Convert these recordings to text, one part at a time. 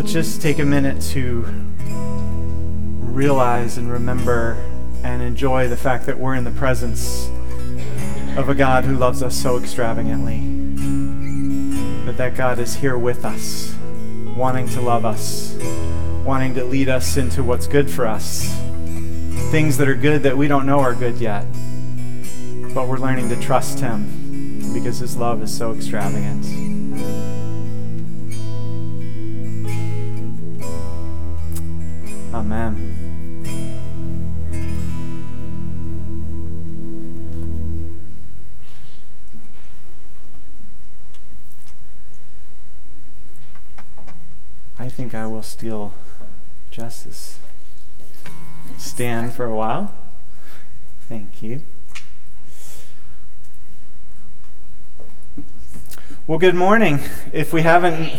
let's just take a minute to realize and remember and enjoy the fact that we're in the presence of a God who loves us so extravagantly. That that God is here with us, wanting to love us, wanting to lead us into what's good for us. Things that are good that we don't know are good yet. But we're learning to trust him because his love is so extravagant. Steal Jess's stand for a while. Thank you. Well, good morning. If we haven't,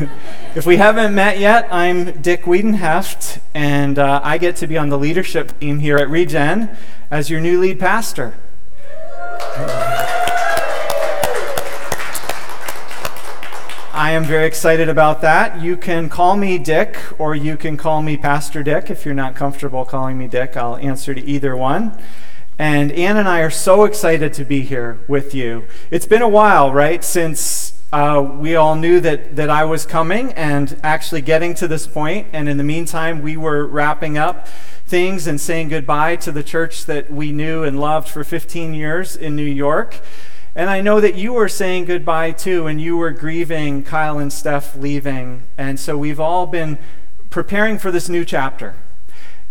if we haven't met yet, I'm Dick Wiedenheft, and uh, I get to be on the leadership team here at Regen as your new lead pastor. I am very excited about that. You can call me Dick, or you can call me Pastor Dick. If you're not comfortable calling me Dick, I'll answer to either one. And Ann and I are so excited to be here with you. It's been a while, right, since uh, we all knew that, that I was coming and actually getting to this point. And in the meantime, we were wrapping up things and saying goodbye to the church that we knew and loved for 15 years in New York. And I know that you were saying goodbye too, and you were grieving Kyle and Steph leaving. And so we've all been preparing for this new chapter.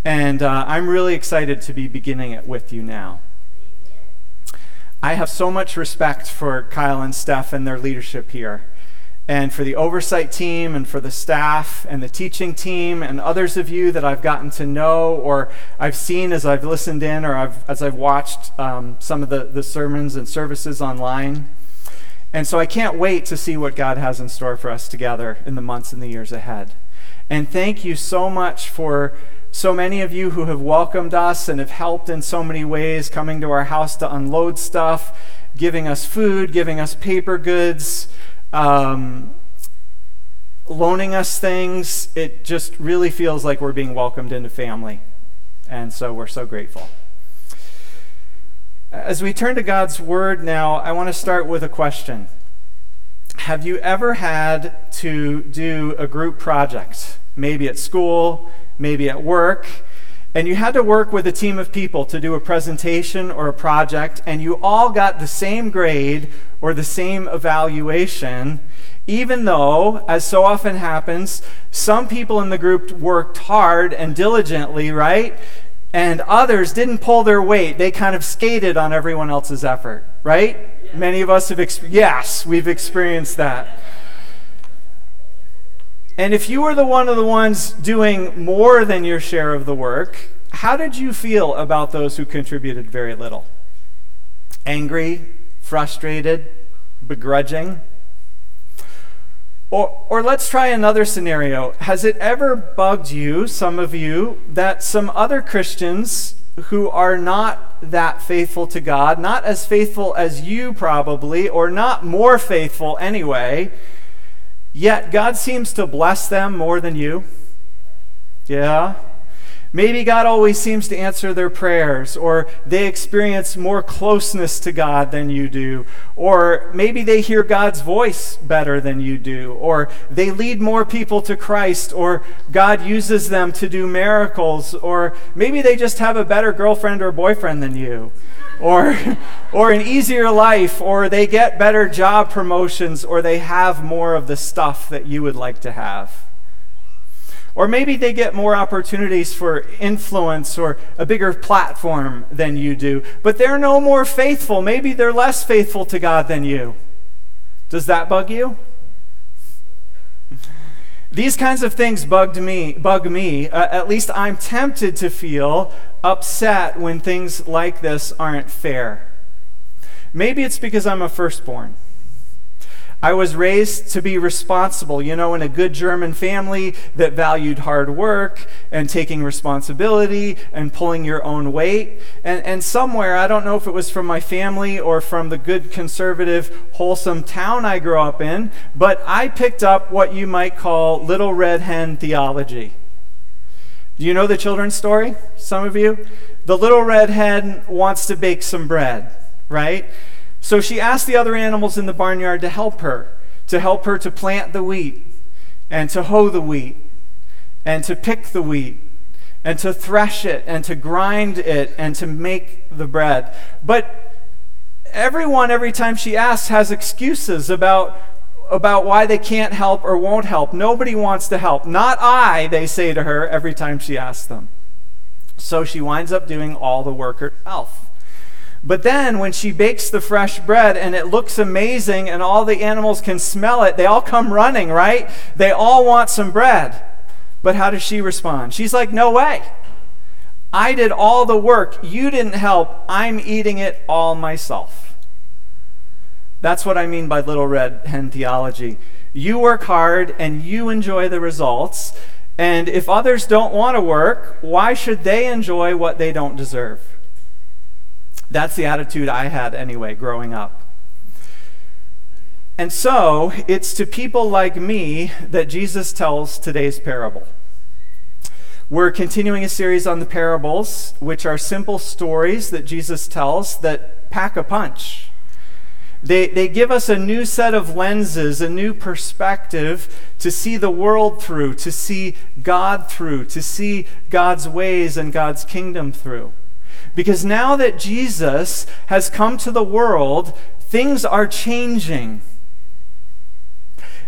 And uh, I'm really excited to be beginning it with you now. I have so much respect for Kyle and Steph and their leadership here and for the oversight team and for the staff and the teaching team and others of you that I've gotten to know or I've seen as I've listened in or I've, as I've watched um, some of the, the sermons and services online. And so I can't wait to see what God has in store for us together in the months and the years ahead. And thank you so much for so many of you who have welcomed us and have helped in so many ways, coming to our house to unload stuff, giving us food, giving us paper goods um, loaning us things. It just really feels like we're being welcomed into family. And so we're so grateful. As we turn to God's Word now, I want to start with a question. Have you ever had to do a group project? Maybe at school, maybe at work, and you had to work with a team of people to do a presentation or a project, and you all got the same grade or the same evaluation, even though, as so often happens, some people in the group worked hard and diligently, right? And others didn't pull their weight. They kind of skated on everyone else's effort, right? Yeah. Many of us have experienced, yes, we've experienced that. And if you were the one of the ones doing more than your share of the work, how did you feel about those who contributed very little? Angry, frustrated, begrudging? Or, or let's try another scenario. Has it ever bugged you, some of you, that some other Christians who are not that faithful to God, not as faithful as you probably, or not more faithful anyway, yet God seems to bless them more than you? Yeah? Maybe God always seems to answer their prayers, or they experience more closeness to God than you do, or maybe they hear God's voice better than you do, or they lead more people to Christ, or God uses them to do miracles, or maybe they just have a better girlfriend or boyfriend than you. Or, or an easier life, or they get better job promotions, or they have more of the stuff that you would like to have. Or maybe they get more opportunities for influence or a bigger platform than you do, but they're no more faithful. Maybe they're less faithful to God than you. Does that bug you? These kinds of things bugged me, bug me. Uh, at least I'm tempted to feel upset when things like this aren't fair. Maybe it's because I'm a firstborn. I was raised to be responsible, you know, in a good German family that valued hard work and taking responsibility and pulling your own weight. And, and somewhere, I don't know if it was from my family or from the good conservative, wholesome town I grew up in, but I picked up what you might call little red hen theology. Do you know the children's story? Some of you? The little red hen wants to bake some bread, right? So she asked the other animals in the barnyard to help her, to help her to plant the wheat, and to hoe the wheat, and to pick the wheat, and to thresh it, and to grind it, and to make the bread. But everyone, every time she asks, has excuses about, about why they can't help or won't help. Nobody wants to help. Not I, they say to her every time she asks them. So she winds up doing all the work herself. But then when she bakes the fresh bread and it looks amazing and all the animals can smell it, they all come running, right? They all want some bread. But how does she respond? She's like, No way. I did all the work. You didn't help. I'm eating it all myself. That's what I mean by little red hen theology. You work hard and you enjoy the results. And if others don't want to work, why should they enjoy what they don't deserve? That's the attitude I had anyway, growing up. And so, it's to people like me that Jesus tells today's parable. We're continuing a series on the parables, which are simple stories that Jesus tells that pack a punch. They, they give us a new set of lenses, a new perspective to see the world through, to see God through, to see God's ways and God's kingdom through. Because now that Jesus has come to the world, things are changing.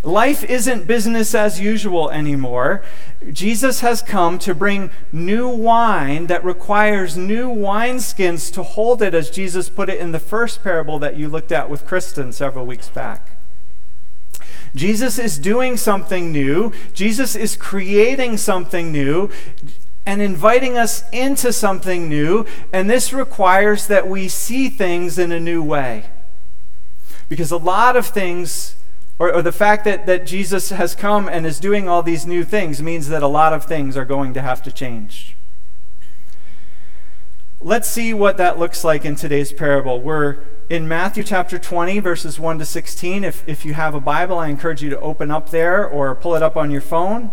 Life isn't business as usual anymore. Jesus has come to bring new wine that requires new wineskins to hold it, as Jesus put it in the first parable that you looked at with Kristen several weeks back. Jesus is doing something new. Jesus is creating something new and inviting us into something new, and this requires that we see things in a new way. Because a lot of things, or, or, the fact that, that Jesus has come and is doing all these new things, means that a lot of things are going to have to change. Let's see what that looks like in today's parable. We're in Matthew chapter 20, verses 1 to 16. If, if you have a Bible, I encourage you to open up there or pull it up on your phone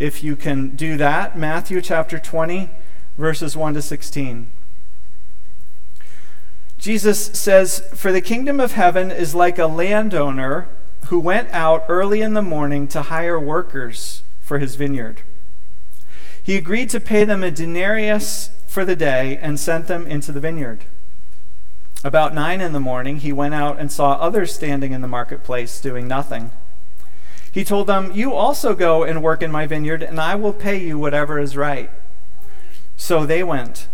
if you can do that. Matthew chapter 20, verses 1 to 16. Jesus says, For the kingdom of heaven is like a landowner who went out early in the morning to hire workers for his vineyard. He agreed to pay them a denarius for the day and sent them into the vineyard. About nine in the morning, he went out and saw others standing in the marketplace doing nothing. He told them, You also go and work in my vineyard, and I will pay you whatever is right. So they went.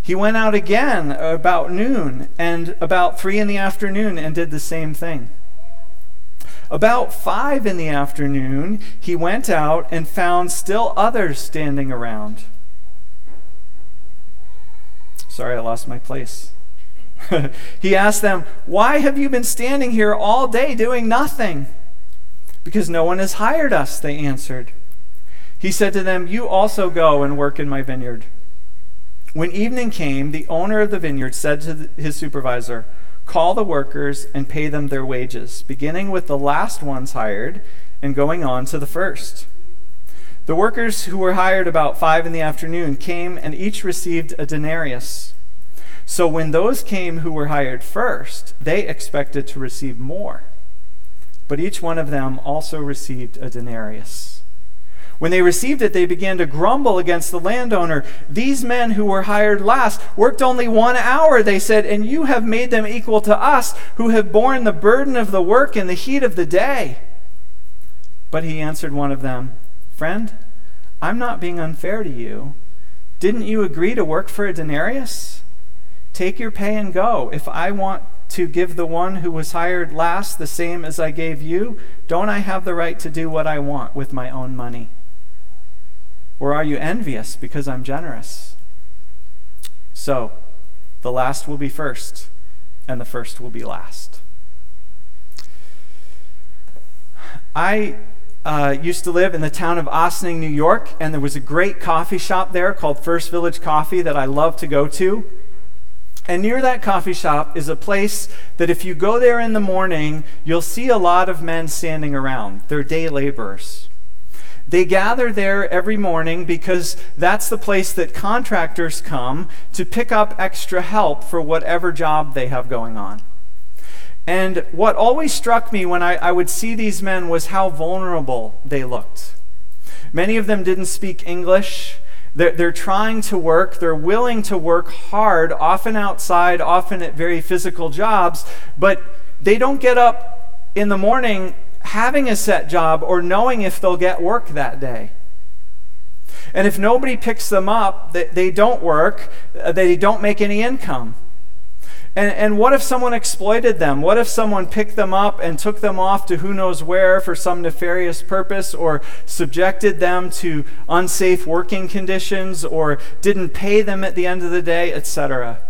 He went out again about noon and about three in the afternoon and did the same thing. About five in the afternoon, he went out and found still others standing around. Sorry, I lost my place. he asked them, Why have you been standing here all day doing nothing? Because no one has hired us, they answered. He said to them, You also go and work in my vineyard. When evening came, the owner of the vineyard said to his supervisor, Call the workers and pay them their wages, beginning with the last ones hired and going on to the first. The workers who were hired about five in the afternoon came and each received a denarius. So when those came who were hired first, they expected to receive more but each one of them also received a denarius. When they received it, they began to grumble against the landowner. These men who were hired last worked only one hour, they said, and you have made them equal to us who have borne the burden of the work in the heat of the day. But he answered one of them, Friend, I'm not being unfair to you. Didn't you agree to work for a denarius? Take your pay and go. If I want to give the one who was hired last the same as I gave you? Don't I have the right to do what I want with my own money? Or are you envious because I'm generous? So, the last will be first, and the first will be last. I uh, used to live in the town of Ossining, New York, and there was a great coffee shop there called First Village Coffee that I loved to go to. And near that coffee shop is a place that if you go there in the morning, you'll see a lot of men standing around. They're day laborers. They gather there every morning because that's the place that contractors come to pick up extra help for whatever job they have going on. And what always struck me when I, I would see these men was how vulnerable they looked. Many of them didn't speak English. They're, they're trying to work, they're willing to work hard, often outside, often at very physical jobs, but they don't get up in the morning having a set job or knowing if they'll get work that day. And if nobody picks them up, they, they don't work, uh, they don't make any income. And, and what if someone exploited them? What if someone picked them up and took them off to who knows where for some nefarious purpose or subjected them to unsafe working conditions or didn't pay them at the end of the day, etc.?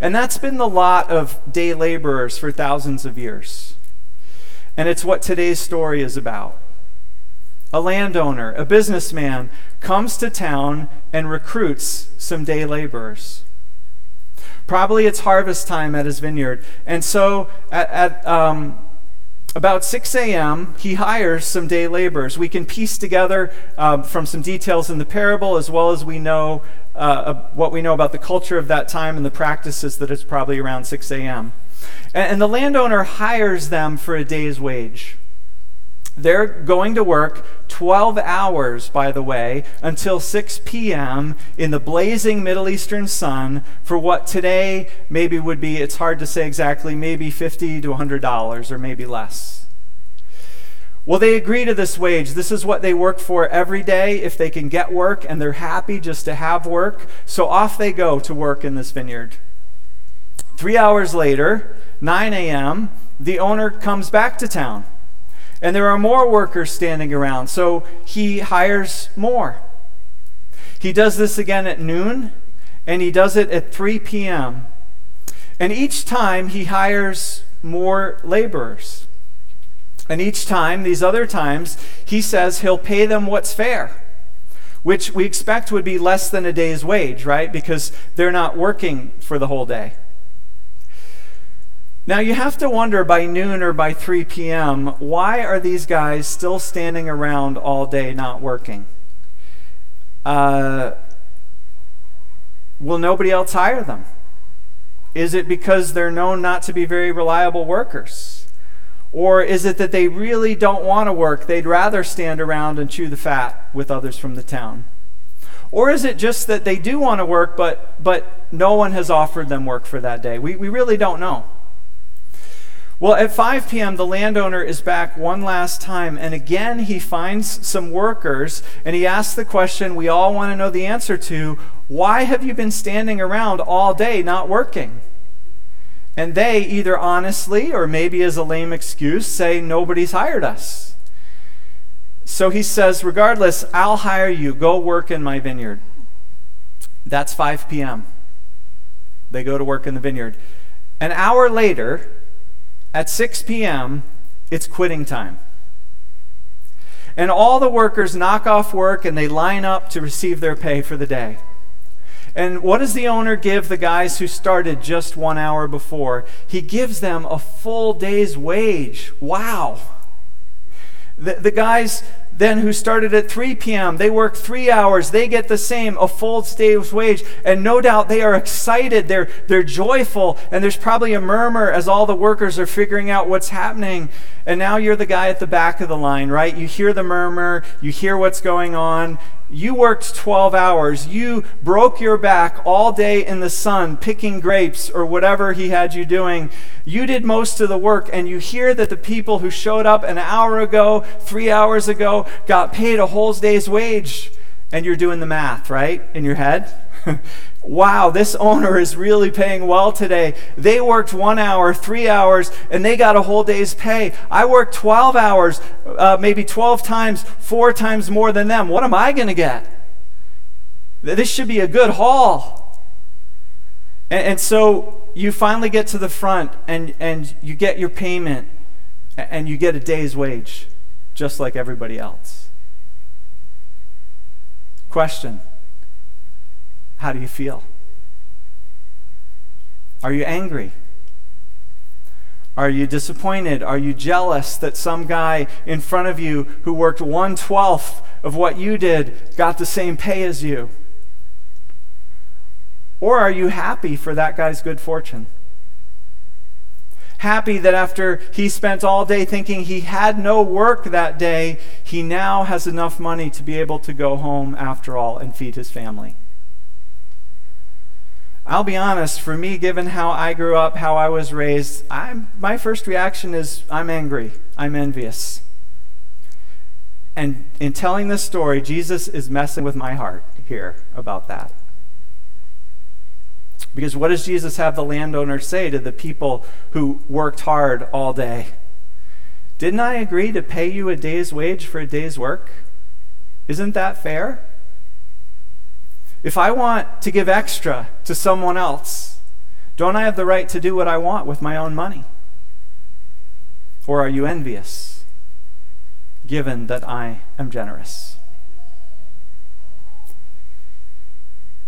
And that's been the lot of day laborers for thousands of years. And it's what today's story is about. A landowner, a businessman, comes to town and recruits some day laborers. Probably it's harvest time at his vineyard. And so at, at um, about 6 a.m., he hires some day laborers. We can piece together um, from some details in the parable, as well as we know uh, what we know about the culture of that time and the practices that it's probably around 6 a.m. And, and the landowner hires them for a day's wage. They're going to work 12 hours, by the way, until 6 p.m. in the blazing Middle Eastern sun for what today maybe would be, it's hard to say exactly, maybe 50 to $100 or maybe less. Well, they agree to this wage. This is what they work for every day if they can get work and they're happy just to have work. So off they go to work in this vineyard. Three hours later, 9 a.m., the owner comes back to town. And there are more workers standing around, so he hires more. He does this again at noon, and he does it at 3 p.m. And each time he hires more laborers. And each time, these other times, he says he'll pay them what's fair, which we expect would be less than a day's wage, right? Because they're not working for the whole day. Now you have to wonder by noon or by 3 p.m., why are these guys still standing around all day not working? Uh, will nobody else hire them? Is it because they're known not to be very reliable workers? Or is it that they really don't want to work? They'd rather stand around and chew the fat with others from the town? Or is it just that they do want to work, but, but no one has offered them work for that day? We, we really don't know. Well, at 5 p.m., the landowner is back one last time, and again he finds some workers, and he asks the question we all want to know the answer to why have you been standing around all day not working? And they, either honestly or maybe as a lame excuse, say, Nobody's hired us. So he says, Regardless, I'll hire you. Go work in my vineyard. That's 5 p.m. They go to work in the vineyard. An hour later, at 6 p.m., it's quitting time. And all the workers knock off work and they line up to receive their pay for the day. And what does the owner give the guys who started just one hour before? He gives them a full day's wage. Wow. The, the guys then who started at 3 p.m. They work three hours. They get the same, a full day's wage. And no doubt they are excited. They're, they're joyful. And there's probably a murmur as all the workers are figuring out what's happening. And now you're the guy at the back of the line, right? You hear the murmur. You hear what's going on. You worked 12 hours. You broke your back all day in the sun picking grapes or whatever he had you doing. You did most of the work, and you hear that the people who showed up an hour ago, three hours ago, got paid a whole day's wage. And you're doing the math, right, in your head? wow, this owner is really paying well today. They worked one hour, three hours, and they got a whole day's pay. I worked 12 hours, uh, maybe 12 times, four times more than them. What am I going to get? This should be a good haul. And, and so you finally get to the front and, and you get your payment. and you get a day's wage just like everybody else. Question How do you feel? Are you angry? Are you disappointed? Are you jealous that some guy in front of you who worked one twelfth of what you did got the same pay as you? Or are you happy for that guy's good fortune? Happy that after he spent all day thinking he had no work that day, he now has enough money to be able to go home after all and feed his family. I'll be honest, for me, given how I grew up, how I was raised, I'm, my first reaction is I'm angry. I'm envious. And in telling this story, Jesus is messing with my heart here about that. Because what does Jesus have the landowner say to the people who worked hard all day? Didn't I agree to pay you a day's wage for a day's work? Isn't that fair? If I want to give extra to someone else, don't I have the right to do what I want with my own money? Or are you envious, given that I am generous?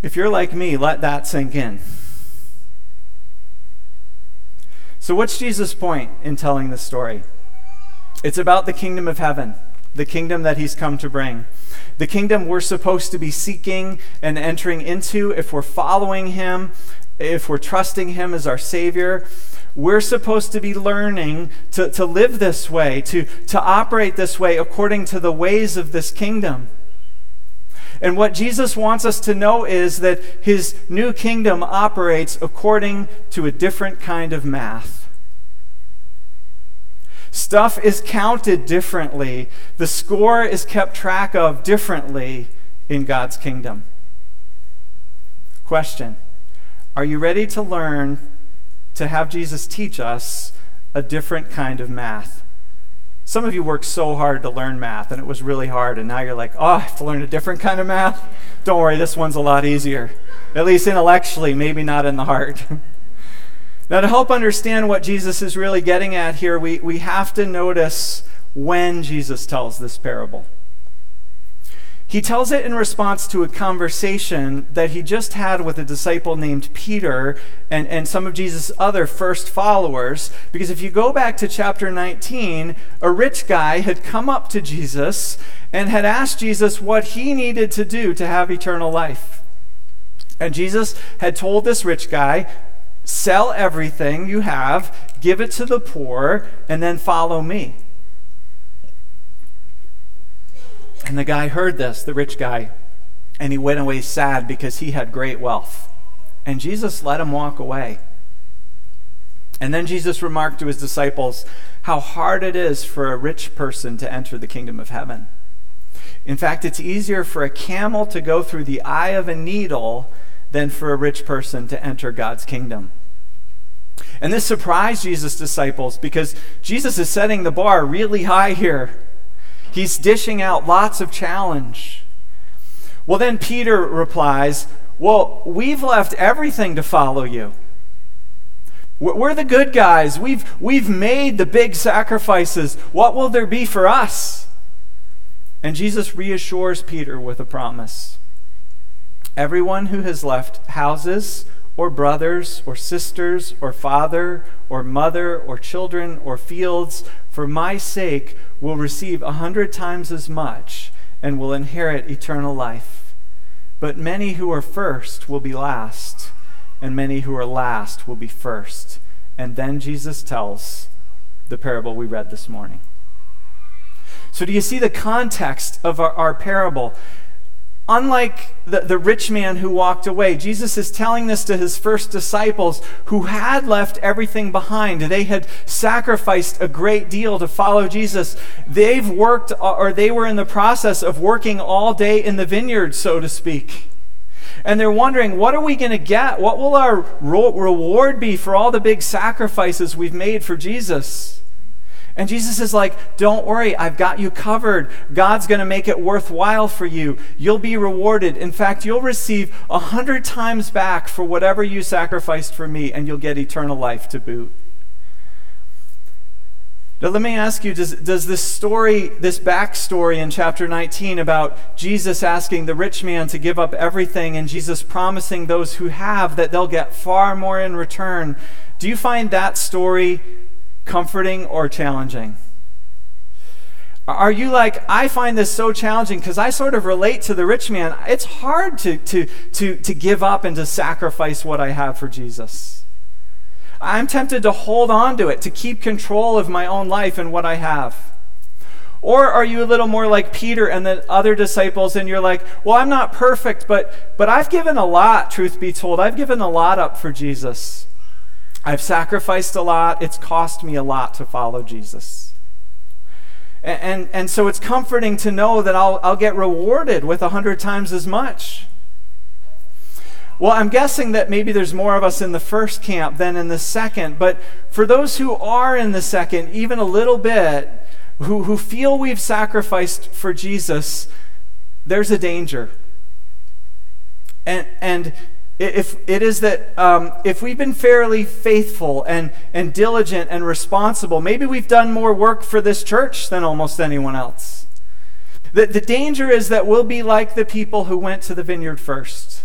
If you're like me, let that sink in. So, what's Jesus' point in telling this story? It's about the kingdom of heaven, the kingdom that he's come to bring. The kingdom we're supposed to be seeking and entering into if we're following him, if we're trusting him as our Savior. We're supposed to be learning to, to live this way, to, to operate this way according to the ways of this kingdom. And what Jesus wants us to know is that his new kingdom operates according to a different kind of math. Stuff is counted differently. The score is kept track of differently in God's kingdom. Question Are you ready to learn to have Jesus teach us a different kind of math? Some of you worked so hard to learn math, and it was really hard, and now you're like, oh, I have to learn a different kind of math? Don't worry, this one's a lot easier. At least intellectually, maybe not in the heart. Now, to help understand what Jesus is really getting at here, we, we have to notice when Jesus tells this parable. He tells it in response to a conversation that he just had with a disciple named Peter and, and some of Jesus' other first followers. Because if you go back to chapter 19, a rich guy had come up to Jesus and had asked Jesus what he needed to do to have eternal life. And Jesus had told this rich guy, Sell everything you have, give it to the poor, and then follow me. And the guy heard this, the rich guy, and he went away sad because he had great wealth. And Jesus let him walk away. And then Jesus remarked to his disciples how hard it is for a rich person to enter the kingdom of heaven. In fact, it's easier for a camel to go through the eye of a needle than for a rich person to enter God's kingdom. And this surprised Jesus' disciples because Jesus is setting the bar really high here. He's dishing out lots of challenge. Well, then Peter replies, Well, we've left everything to follow you. We're the good guys. We've, we've made the big sacrifices. What will there be for us? And Jesus reassures Peter with a promise. Everyone who has left houses, or brothers, or sisters, or father, or mother, or children, or fields, for my sake, will receive a hundred times as much and will inherit eternal life. But many who are first will be last, and many who are last will be first. And then Jesus tells the parable we read this morning. So, do you see the context of our, our parable? Unlike the, the rich man who walked away, Jesus is telling this to his first disciples who had left everything behind. They had sacrificed a great deal to follow Jesus. They've worked, or they were in the process of working all day in the vineyard, so to speak. And they're wondering, what are we going to get? What will our reward be for all the big sacrifices we've made for Jesus? And Jesus is like, Don't worry, I've got you covered. God's going to make it worthwhile for you. You'll be rewarded. In fact, you'll receive a hundred times back for whatever you sacrificed for me, and you'll get eternal life to boot. Now, let me ask you does, does this story, this backstory in chapter 19 about Jesus asking the rich man to give up everything and Jesus promising those who have that they'll get far more in return, do you find that story comforting or challenging? Are you like, I find this so challenging because I sort of relate to the rich man. It's hard to, to, to, to give up and to sacrifice what I have for Jesus. I'm tempted to hold on to it, to keep control of my own life and what I have. Or are you a little more like Peter and the other disciples, and you're like, well, I'm not perfect, but, but I've given a lot, truth be told. I've given a lot up for Jesus. I've sacrificed a lot. It's cost me a lot to follow Jesus. And, and, and so it's comforting to know that I'll, I'll get rewarded with a hundred times as much. Well, I'm guessing that maybe there's more of us in the first camp than in the second. But for those who are in the second, even a little bit, who, who feel we've sacrificed for Jesus, there's a danger. And, and if it is that um, if we've been fairly faithful and, and diligent and responsible, maybe we've done more work for this church than almost anyone else. The, the danger is that we'll be like the people who went to the vineyard first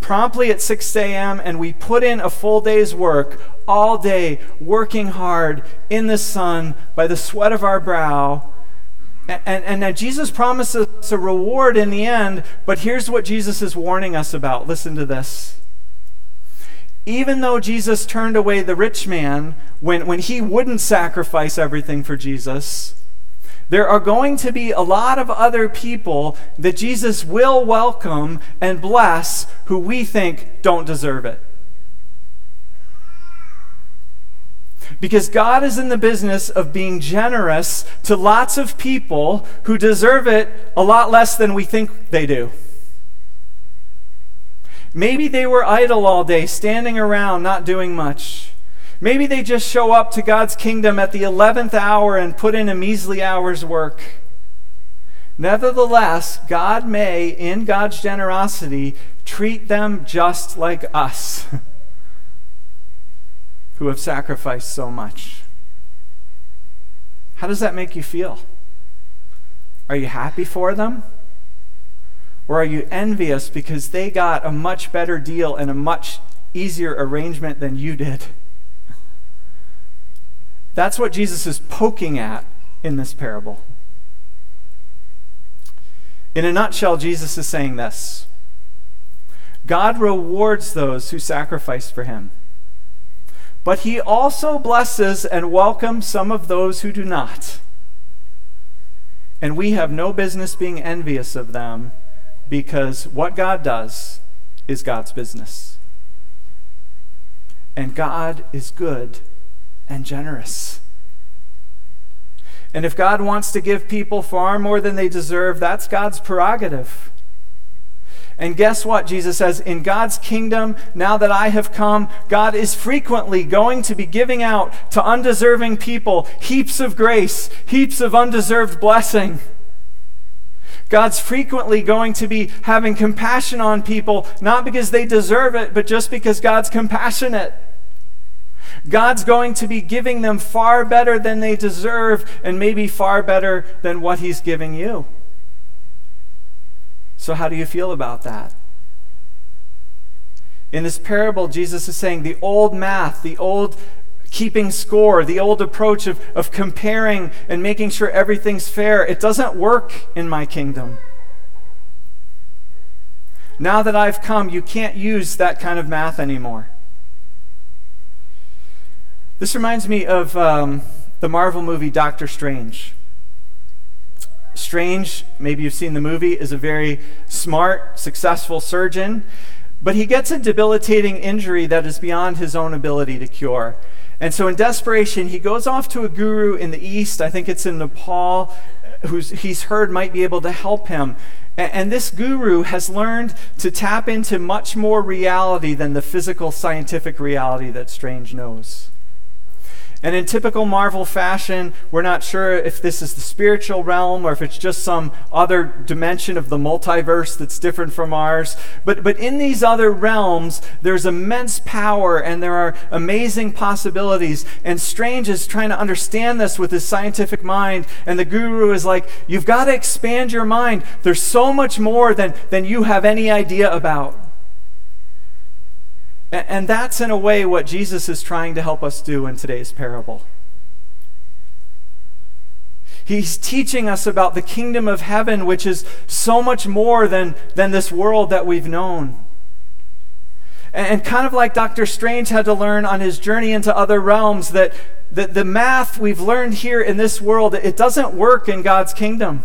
promptly at 6 a.m., and we put in a full day's work all day, working hard in the sun by the sweat of our brow. And, and, now Jesus promises us a reward in the end, but here's what Jesus is warning us about. Listen to this. Even though Jesus turned away the rich man when, when he wouldn't sacrifice everything for Jesus, there are going to be a lot of other people that Jesus will welcome and bless who we think don't deserve it. Because God is in the business of being generous to lots of people who deserve it a lot less than we think they do. Maybe they were idle all day, standing around, not doing much. Maybe they just show up to God's kingdom at the 11th hour and put in a measly hour's work. Nevertheless, God may, in God's generosity, treat them just like us who have sacrificed so much. How does that make you feel? Are you happy for them? Or are you envious because they got a much better deal and a much easier arrangement than you did? That's what Jesus is poking at in this parable. In a nutshell, Jesus is saying this God rewards those who sacrifice for him, but he also blesses and welcomes some of those who do not. And we have no business being envious of them because what God does is God's business. And God is good and generous. And if God wants to give people far more than they deserve, that's God's prerogative. And guess what? Jesus says, In God's kingdom, now that I have come, God is frequently going to be giving out to undeserving people heaps of grace, heaps of undeserved blessing. God's frequently going to be having compassion on people, not because they deserve it, but just because God's compassionate. God's going to be giving them far better than they deserve, and maybe far better than what He's giving you. So, how do you feel about that? In this parable, Jesus is saying the old math, the old keeping score, the old approach of, of comparing and making sure everything's fair, it doesn't work in my kingdom. Now that I've come, you can't use that kind of math anymore. This reminds me of um, the Marvel movie Doctor Strange. Strange, maybe you've seen the movie, is a very smart, successful surgeon, but he gets a debilitating injury that is beyond his own ability to cure. And so, in desperation, he goes off to a guru in the east, I think it's in Nepal, who's he's heard might be able to help him. And this guru has learned to tap into much more reality than the physical scientific reality that Strange knows. And in typical Marvel fashion, we're not sure if this is the spiritual realm or if it's just some other dimension of the multiverse that's different from ours. But, but in these other realms, there's immense power and there are amazing possibilities. And Strange is trying to understand this with his scientific mind. And the guru is like, You've got to expand your mind. There's so much more than, than you have any idea about. And that's, in a way, what Jesus is trying to help us do in today's parable. He's teaching us about the kingdom of heaven, which is so much more than, than this world that we've known. And, kind of like Dr. Strange had to learn on his journey into other realms, that, that the math we've learned here in this world, it doesn't work in God's kingdom.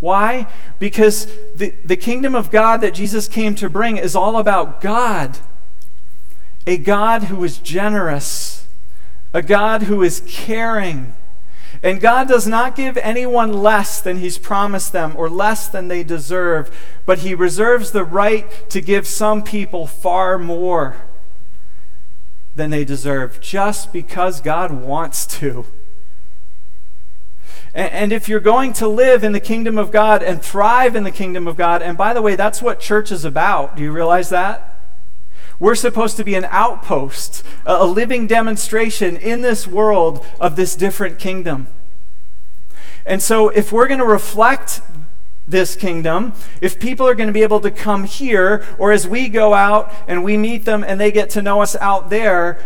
Why? Because the, the kingdom of God that Jesus came to bring is all about God. A God who is generous, a God who is caring. And God does not give anyone less than He's promised them or less than they deserve, but He reserves the right to give some people far more than they deserve just because God wants to. And, if you're going to live in the kingdom of God and thrive in the kingdom of God, and by the way, that's what church is about. Do you realize that? We're supposed to be an outpost, a living demonstration in this world of this different kingdom. And so, if we're going to reflect this kingdom, if people are going to be able to come here, or as we go out and we meet them and they get to know us out there,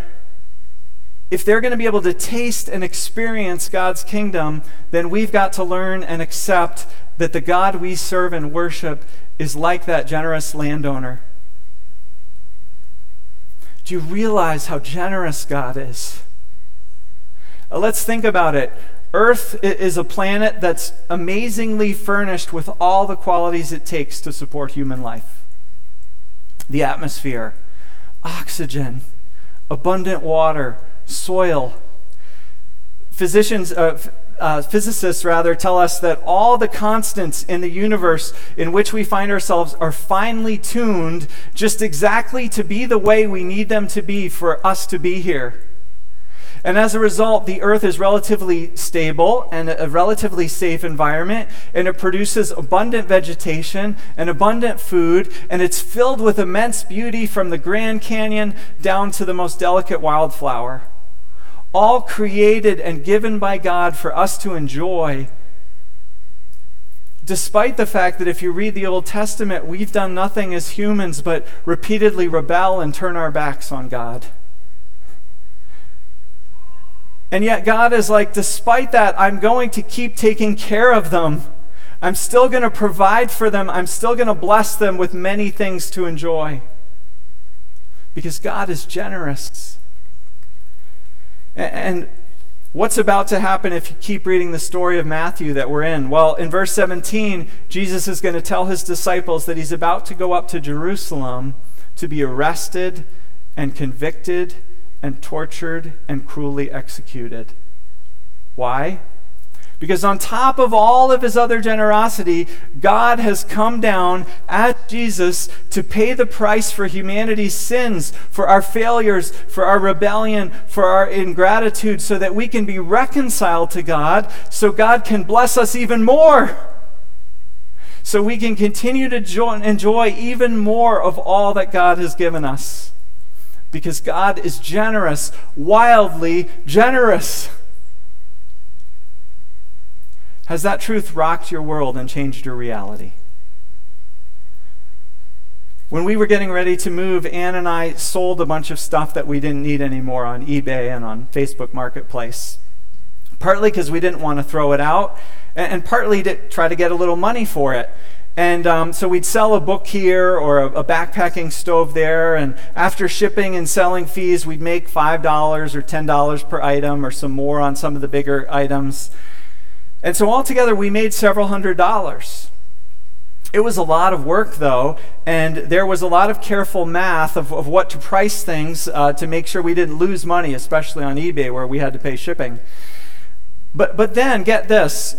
if they're going to be able to taste and experience God's kingdom, then we've got to learn and accept that the God we serve and worship is like that generous landowner. Do you realize how generous God is? Uh, let's think about it. Earth is a planet that's amazingly furnished with all the qualities it takes to support human life the atmosphere, oxygen, abundant water soil. Physicians, uh, uh, physicists rather, tell us that all the constants in the universe in which we find ourselves are finely tuned just exactly to be the way we need them to be for us to be here. And as a result, the earth is relatively stable and a relatively safe environment, and it produces abundant vegetation and abundant food, and it's filled with immense beauty from the Grand Canyon down to the most delicate wildflower all created and given by God for us to enjoy. Despite the fact that if you read the Old Testament, we've done nothing as humans but repeatedly rebel and turn our backs on God. And yet, God is like, despite that, I'm going to keep taking care of them. I'm still going to provide for them. I'm still going to bless them with many things to enjoy. Because God is generous. And what's about to happen if you keep reading the story of Matthew that we're in? Well, in verse 17, Jesus is going to tell his disciples that he's about to go up to Jerusalem to be arrested and convicted and tortured and cruelly executed. Why? Because on top of all of his other generosity, God has come down as Jesus to pay the price for humanity's sins, for our failures, for our rebellion, for our ingratitude, so that we can be reconciled to God, so God can bless us even more. So we can continue to enjoy even more of all that God has given us. Because God is generous, wildly generous. Has that truth rocked your world and changed your reality? When we were getting ready to move, Ann and I sold a bunch of stuff that we didn't need anymore on eBay and on Facebook Marketplace. Partly because we didn't want to throw it out, and, partly to try to get a little money for it. And um, so we'd sell a book here or a, a, backpacking stove there. And after shipping and selling fees, we'd make $5 or $10 per item or some more on some of the bigger items. And so altogether, we made several hundred dollars. It was a lot of work, though, and there was a lot of careful math of, of what to price things uh, to make sure we didn't lose money, especially on eBay where we had to pay shipping. But, but then, get this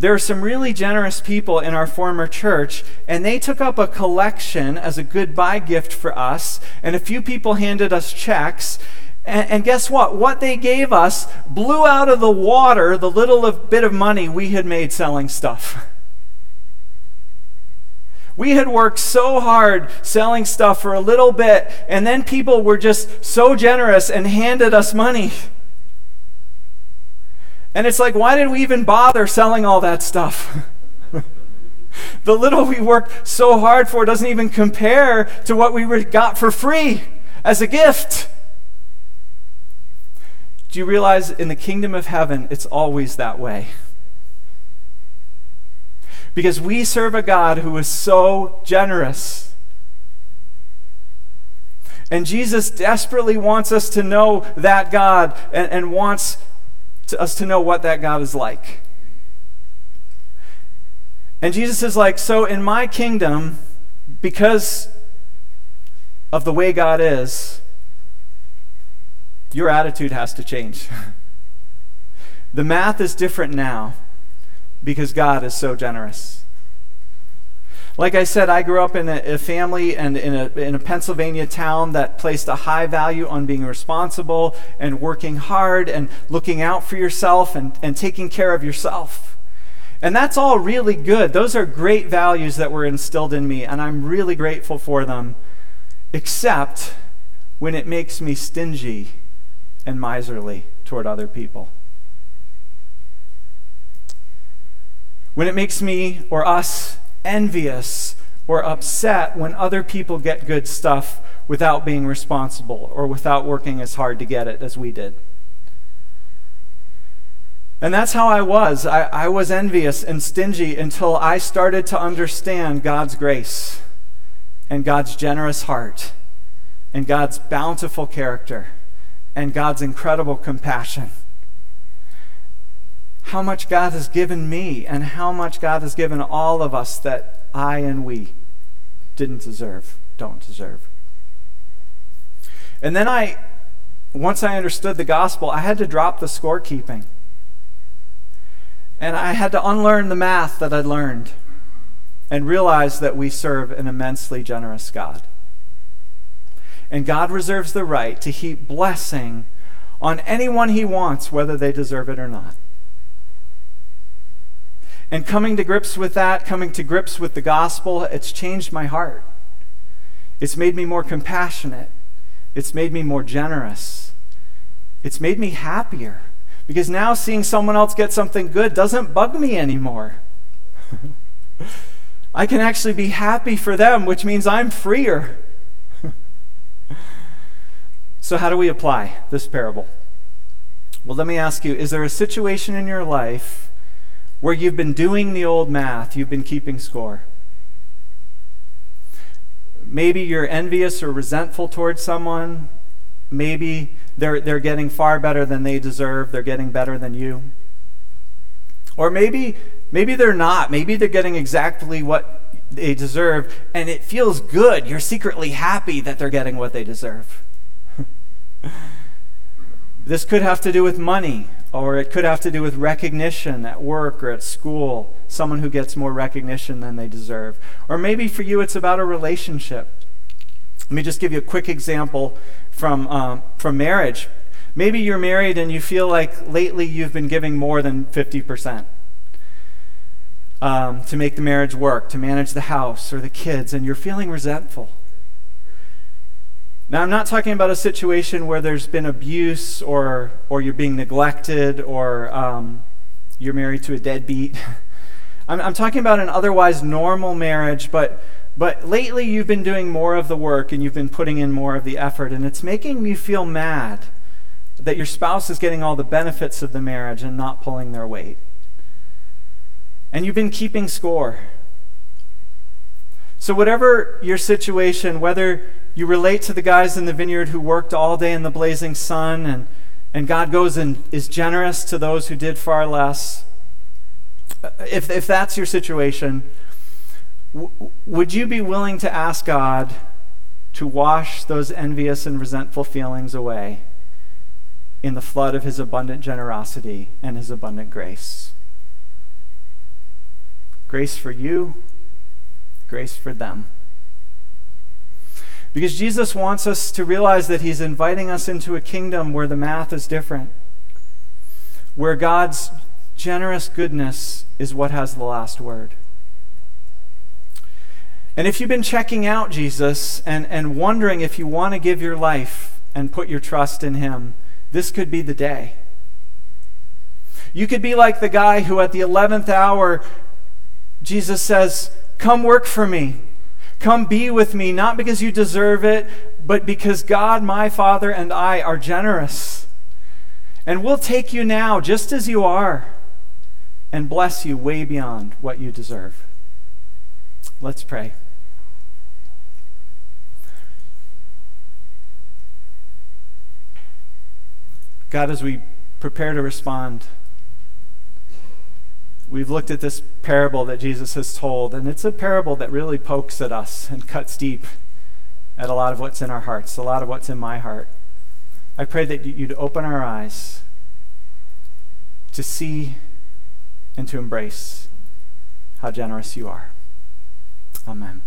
there are some really generous people in our former church, and they took up a collection as a goodbye gift for us, and a few people handed us checks, And, and, guess what? What they gave us blew out of the water the little of, bit of money we had made selling stuff. We had worked so hard selling stuff for a little bit, and then people were just so generous and handed us money. And it's like, why did we even bother selling all that stuff? the little we worked so hard for doesn't even compare to what we got for free as a gift. Do you realize in the kingdom of heaven, it's always that way? Because we serve a God who is so generous. And Jesus desperately wants us to know that God and, and wants to us to know what that God is like. And Jesus is like, so in my kingdom, because of the way God is, your attitude has to change. the math is different now because God is so generous. Like I said, I grew up in a, a, family and in a, in a Pennsylvania town that placed a high value on being responsible and working hard and looking out for yourself and, and taking care of yourself. And that's all really good. Those are great values that were instilled in me, and I'm really grateful for them, except when it makes me stingy and miserly toward other people. When it makes me or us envious or upset when other people get good stuff without being responsible or without working as hard to get it as we did. And that's how I was. I, I was envious and stingy until I started to understand God's grace and God's generous heart and God's bountiful character and God's incredible compassion how much God has given me and how much God has given all of us that I and we didn't deserve, don't deserve. And then I, once I understood the gospel, I had to drop the scorekeeping. And I had to unlearn the math that I'd learned and realize that we serve an immensely generous God. And God reserves the right to heap blessing on anyone he wants, whether they deserve it or not. And coming to grips with that, coming to grips with the gospel, it's changed my heart. It's made me more compassionate. It's made me more generous. It's made me happier. Because now seeing someone else get something good doesn't bug me anymore. I can actually be happy for them, which means I'm freer. So, how do we apply this parable? Well, let me ask you is there a situation in your life where you've been doing the old math, you've been keeping score. Maybe you're envious or resentful towards someone. Maybe they're, they're getting far better than they deserve, they're getting better than you. Or maybe, maybe they're not. Maybe they're getting exactly what they deserve, and it feels good. You're secretly happy that they're getting what they deserve. This could have to do with money or it could have to do with recognition at work or at school, someone who gets more recognition than they deserve. Or maybe for you it's about a relationship. Let me just give you a quick example from, um, from marriage. Maybe you're married and you feel like lately you've been giving more than 50%. Um, to make the marriage work, to manage the house or the kids, and you're feeling resentful. Now, I'm not talking about a situation where there's been abuse or, or you're being neglected or um, you're married to a deadbeat. I'm, I'm talking about an otherwise normal marriage, but, but lately you've been doing more of the work and you've been putting in more of the effort, and it's making me feel mad that your spouse is getting all the benefits of the marriage and not pulling their weight. And you've been keeping score. So, whatever your situation, whether you relate to the guys in the vineyard who worked all day in the blazing sun, and, and God goes and is generous to those who did far less. Uh, if, if that's your situation, w- would you be willing to ask God to wash those envious and resentful feelings away in the flood of His abundant generosity and His abundant grace? Grace for you, grace for them. Because Jesus wants us to realize that He's inviting us into a kingdom where the math is different, where God's generous goodness is what has the last word. And if you've been checking out Jesus and, and wondering if you want to give your life and put your trust in Him, this could be the day. You could be like the guy who, at the 11th hour, Jesus says, Come work for me. Come be with me, not because you deserve it, but because God, my Father, and I are generous. And we'll take you now just as you are and bless you way beyond what you deserve. Let's pray. God, as we prepare to respond, we've looked at this parable that Jesus has told, and it's a parable that really pokes at us and cuts deep at a lot of what's in our hearts, a lot of what's in my heart. I pray that you'd open our eyes to see and to embrace how generous you are. Amen.